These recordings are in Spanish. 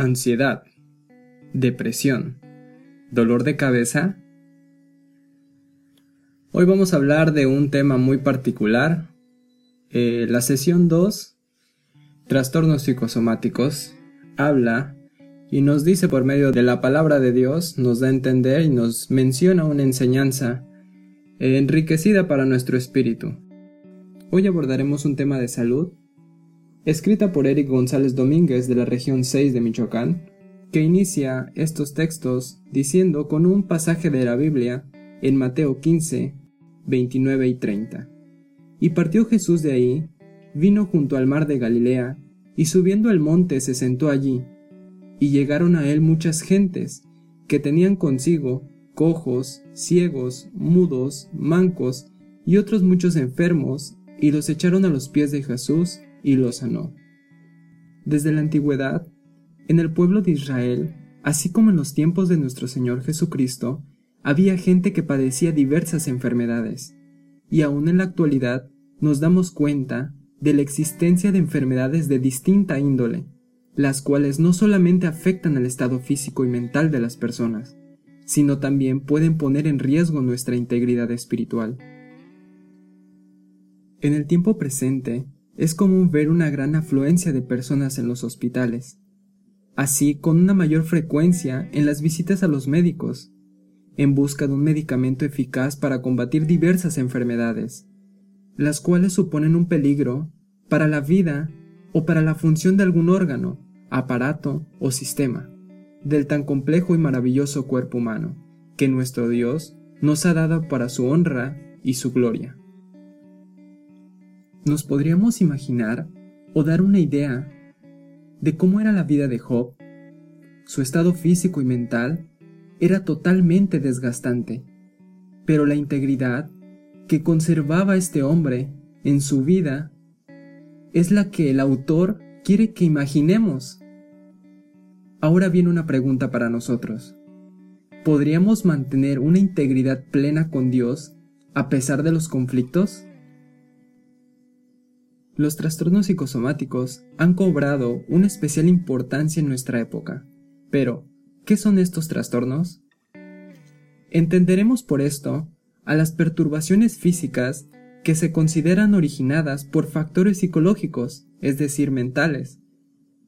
Ansiedad, depresión, dolor de cabeza Hoy vamos a hablar de un tema muy particular. Eh, la sesión 2, Trastornos psicosomáticos, habla y nos dice por medio de la palabra de Dios, nos da a entender y nos menciona una enseñanza enriquecida para nuestro espíritu. Hoy abordaremos un tema de salud, escrita por Eric González Domínguez de la región 6 de Michoacán, que inicia estos textos diciendo con un pasaje de la Biblia en Mateo 15, 29 y 30. Y partió Jesús de ahí, vino junto al mar de Galilea, y subiendo el monte se sentó allí, y llegaron a él muchas gentes, que tenían consigo cojos, ciegos, mudos, mancos, y otros muchos enfermos, y los echaron a los pies de Jesús, y los sanó. Desde la antigüedad, en el pueblo de Israel, así como en los tiempos de nuestro Señor Jesucristo, había gente que padecía diversas enfermedades, y aún en la actualidad nos damos cuenta de la existencia de enfermedades de distinta índole, las cuales no solamente afectan al estado físico y mental de las personas, sino también pueden poner en riesgo nuestra integridad espiritual. En el tiempo presente, es común ver una gran afluencia de personas en los hospitales, así con una mayor frecuencia en las visitas a los médicos, en busca de un medicamento eficaz para combatir diversas enfermedades, las cuales suponen un peligro para la vida o para la función de algún órgano, aparato o sistema del tan complejo y maravilloso cuerpo humano que nuestro Dios nos ha dado para su honra y su gloria. Nos podríamos imaginar o dar una idea de cómo era la vida de Job, su estado físico y mental era totalmente desgastante, pero la integridad que conservaba este hombre en su vida es la que el autor quiere que imaginemos. Ahora viene una pregunta para nosotros. ¿Podríamos mantener una integridad plena con Dios a pesar de los conflictos? Los trastornos psicosomáticos han cobrado una especial importancia en nuestra época, pero ¿Qué son estos trastornos? Entenderemos por esto a las perturbaciones físicas que se consideran originadas por factores psicológicos, es decir, mentales,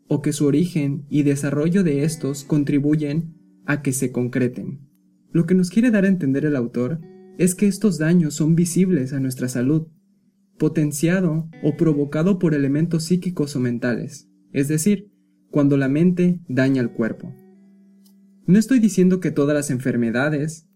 o que su origen y desarrollo de estos contribuyen a que se concreten. Lo que nos quiere dar a entender el autor es que estos daños son visibles a nuestra salud, potenciado o provocado por elementos psíquicos o mentales, es decir, cuando la mente daña al cuerpo. No estoy diciendo que todas las enfermedades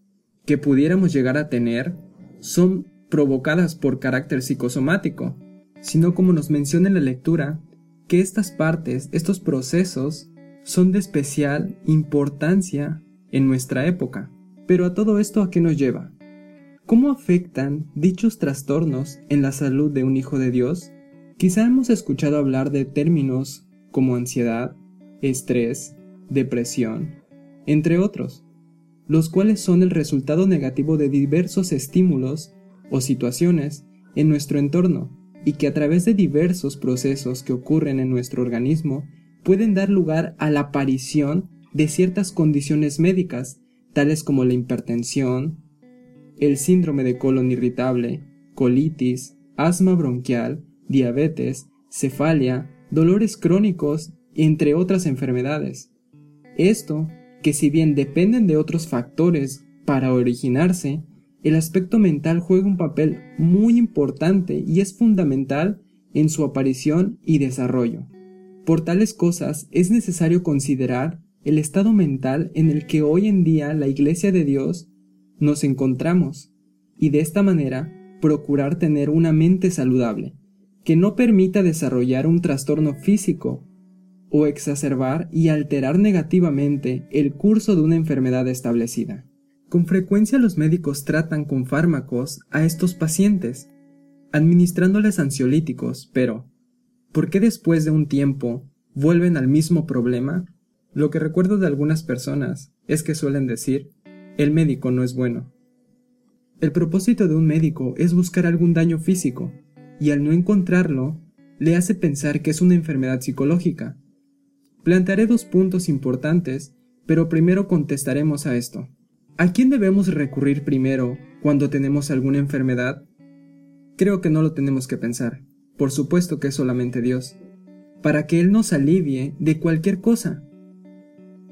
que pudiéramos llegar a tener son provocadas por carácter psicosomático, sino como nos menciona en la lectura, que estas partes, estos procesos, son de especial importancia en nuestra época. Pero a todo esto, ¿a qué nos lleva? ¿Cómo afectan dichos trastornos en la salud de un hijo de Dios? Quizá hemos escuchado hablar de términos como ansiedad, estrés, depresión, entre otros, los cuales son el resultado negativo de diversos estímulos o situaciones en nuestro entorno y que a través de diversos procesos que ocurren en nuestro organismo pueden dar lugar a la aparición de ciertas condiciones médicas, tales como la hipertensión, el síndrome de colon irritable, colitis, asma bronquial, diabetes, cefalia, dolores crónicos, entre otras enfermedades. Esto que si bien dependen de otros factores para originarse, el aspecto mental juega un papel muy importante y es fundamental en su aparición y desarrollo. Por tales cosas es necesario considerar el estado mental en el que hoy en día la Iglesia de Dios nos encontramos y de esta manera procurar tener una mente saludable, que no permita desarrollar un trastorno físico o exacerbar y alterar negativamente el curso de una enfermedad establecida. Con frecuencia los médicos tratan con fármacos a estos pacientes, administrándoles ansiolíticos, pero ¿por qué después de un tiempo vuelven al mismo problema? Lo que recuerdo de algunas personas es que suelen decir, el médico no es bueno. El propósito de un médico es buscar algún daño físico, y al no encontrarlo, le hace pensar que es una enfermedad psicológica. Plantearé dos puntos importantes, pero primero contestaremos a esto. ¿A quién debemos recurrir primero cuando tenemos alguna enfermedad? Creo que no lo tenemos que pensar. Por supuesto que es solamente Dios. Para que Él nos alivie de cualquier cosa.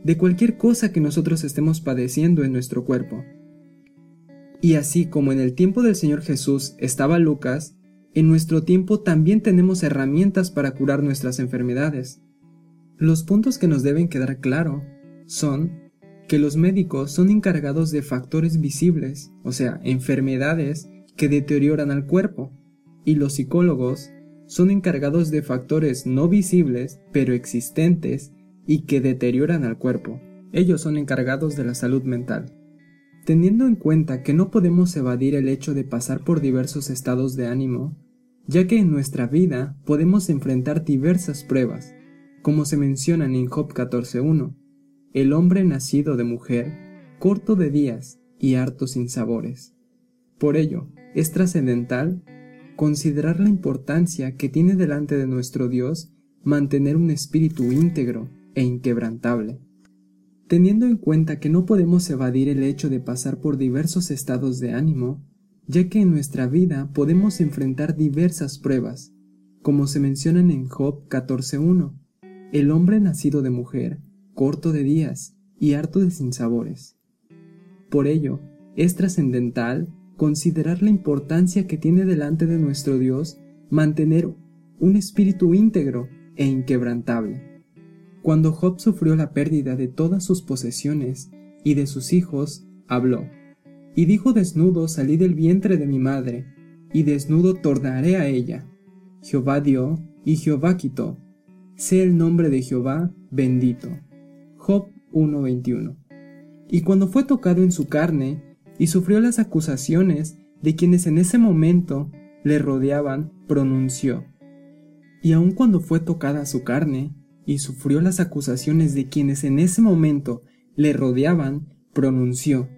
De cualquier cosa que nosotros estemos padeciendo en nuestro cuerpo. Y así como en el tiempo del Señor Jesús estaba Lucas, en nuestro tiempo también tenemos herramientas para curar nuestras enfermedades. Los puntos que nos deben quedar claro son que los médicos son encargados de factores visibles, o sea, enfermedades que deterioran al cuerpo, y los psicólogos son encargados de factores no visibles, pero existentes, y que deterioran al cuerpo. Ellos son encargados de la salud mental. Teniendo en cuenta que no podemos evadir el hecho de pasar por diversos estados de ánimo, ya que en nuestra vida podemos enfrentar diversas pruebas, como se mencionan en Job 14.1, el hombre nacido de mujer, corto de días y harto sin sabores. Por ello, es trascendental considerar la importancia que tiene delante de nuestro Dios mantener un espíritu íntegro e inquebrantable. Teniendo en cuenta que no podemos evadir el hecho de pasar por diversos estados de ánimo, ya que en nuestra vida podemos enfrentar diversas pruebas, como se mencionan en Job 14.1, el hombre nacido de mujer corto de días y harto de sinsabores. Por ello, es trascendental considerar la importancia que tiene delante de nuestro Dios mantener un espíritu íntegro e inquebrantable. Cuando Job sufrió la pérdida de todas sus posesiones y de sus hijos, habló, y dijo desnudo salí del vientre de mi madre, y desnudo tornaré a ella. Jehová dio y Jehová quitó. Sea el nombre de Jehová bendito. Job 1.21. Y cuando fue tocado en su carne y sufrió las acusaciones de quienes en ese momento le rodeaban, pronunció. Y aun cuando fue tocada su carne y sufrió las acusaciones de quienes en ese momento le rodeaban, pronunció.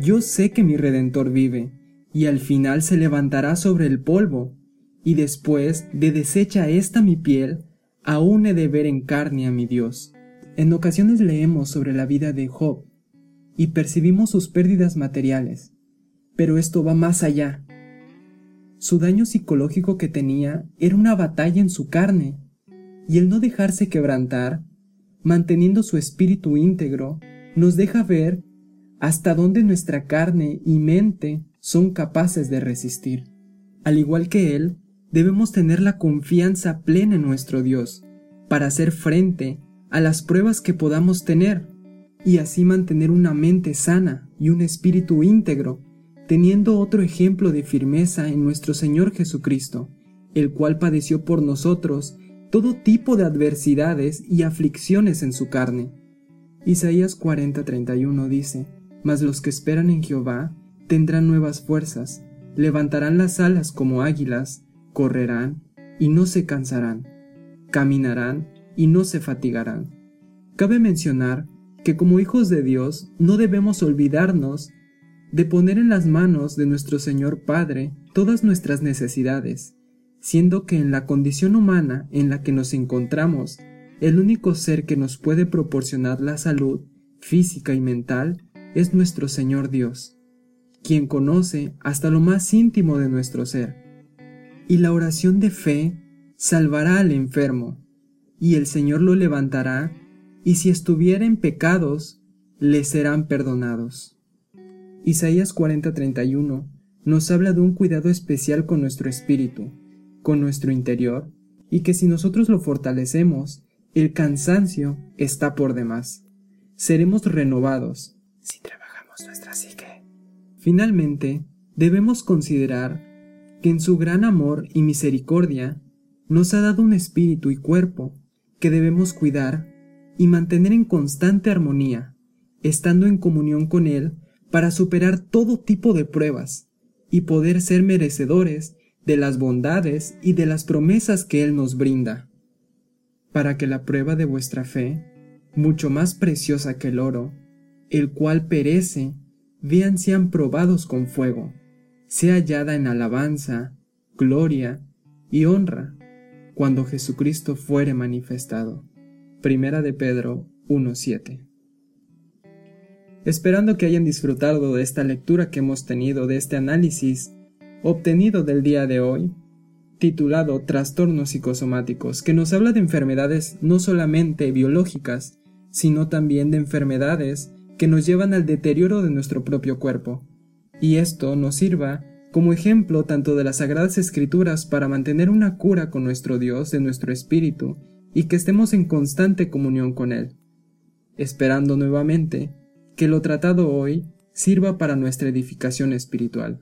Yo sé que mi Redentor vive, y al final se levantará sobre el polvo, y después de deshecha esta mi piel, aún he de ver en carne a mi Dios. En ocasiones leemos sobre la vida de Job y percibimos sus pérdidas materiales, pero esto va más allá. Su daño psicológico que tenía era una batalla en su carne, y el no dejarse quebrantar, manteniendo su espíritu íntegro, nos deja ver hasta dónde nuestra carne y mente son capaces de resistir. Al igual que Él, debemos tener la confianza plena en nuestro Dios para hacer frente a las pruebas que podamos tener y así mantener una mente sana y un espíritu íntegro, teniendo otro ejemplo de firmeza en nuestro Señor Jesucristo, el cual padeció por nosotros todo tipo de adversidades y aflicciones en su carne. Isaías 40:31 dice, Mas los que esperan en Jehová tendrán nuevas fuerzas, levantarán las alas como águilas, correrán y no se cansarán, caminarán y no se fatigarán. Cabe mencionar que como hijos de Dios no debemos olvidarnos de poner en las manos de nuestro Señor Padre todas nuestras necesidades, siendo que en la condición humana en la que nos encontramos, el único ser que nos puede proporcionar la salud física y mental es nuestro Señor Dios, quien conoce hasta lo más íntimo de nuestro ser. Y la oración de fe salvará al enfermo, y el Señor lo levantará, y si estuviera en pecados, le serán perdonados. Isaías 40:31 nos habla de un cuidado especial con nuestro espíritu, con nuestro interior, y que si nosotros lo fortalecemos, el cansancio está por demás. Seremos renovados si trabajamos nuestra psique. Finalmente, debemos considerar que en su gran amor y misericordia nos ha dado un espíritu y cuerpo que debemos cuidar y mantener en constante armonía, estando en comunión con Él para superar todo tipo de pruebas y poder ser merecedores de las bondades y de las promesas que Él nos brinda, para que la prueba de vuestra fe, mucho más preciosa que el oro, el cual perece, vean sean probados con fuego, sea hallada en alabanza, gloria y honra, cuando Jesucristo fuere manifestado. Primera de Pedro 1.7. Esperando que hayan disfrutado de esta lectura que hemos tenido, de este análisis obtenido del día de hoy, titulado Trastornos psicosomáticos, que nos habla de enfermedades no solamente biológicas, sino también de enfermedades que nos llevan al deterioro de nuestro propio cuerpo. Y esto nos sirva como ejemplo tanto de las Sagradas Escrituras para mantener una cura con nuestro Dios de nuestro espíritu y que estemos en constante comunión con Él, esperando nuevamente que lo tratado hoy sirva para nuestra edificación espiritual.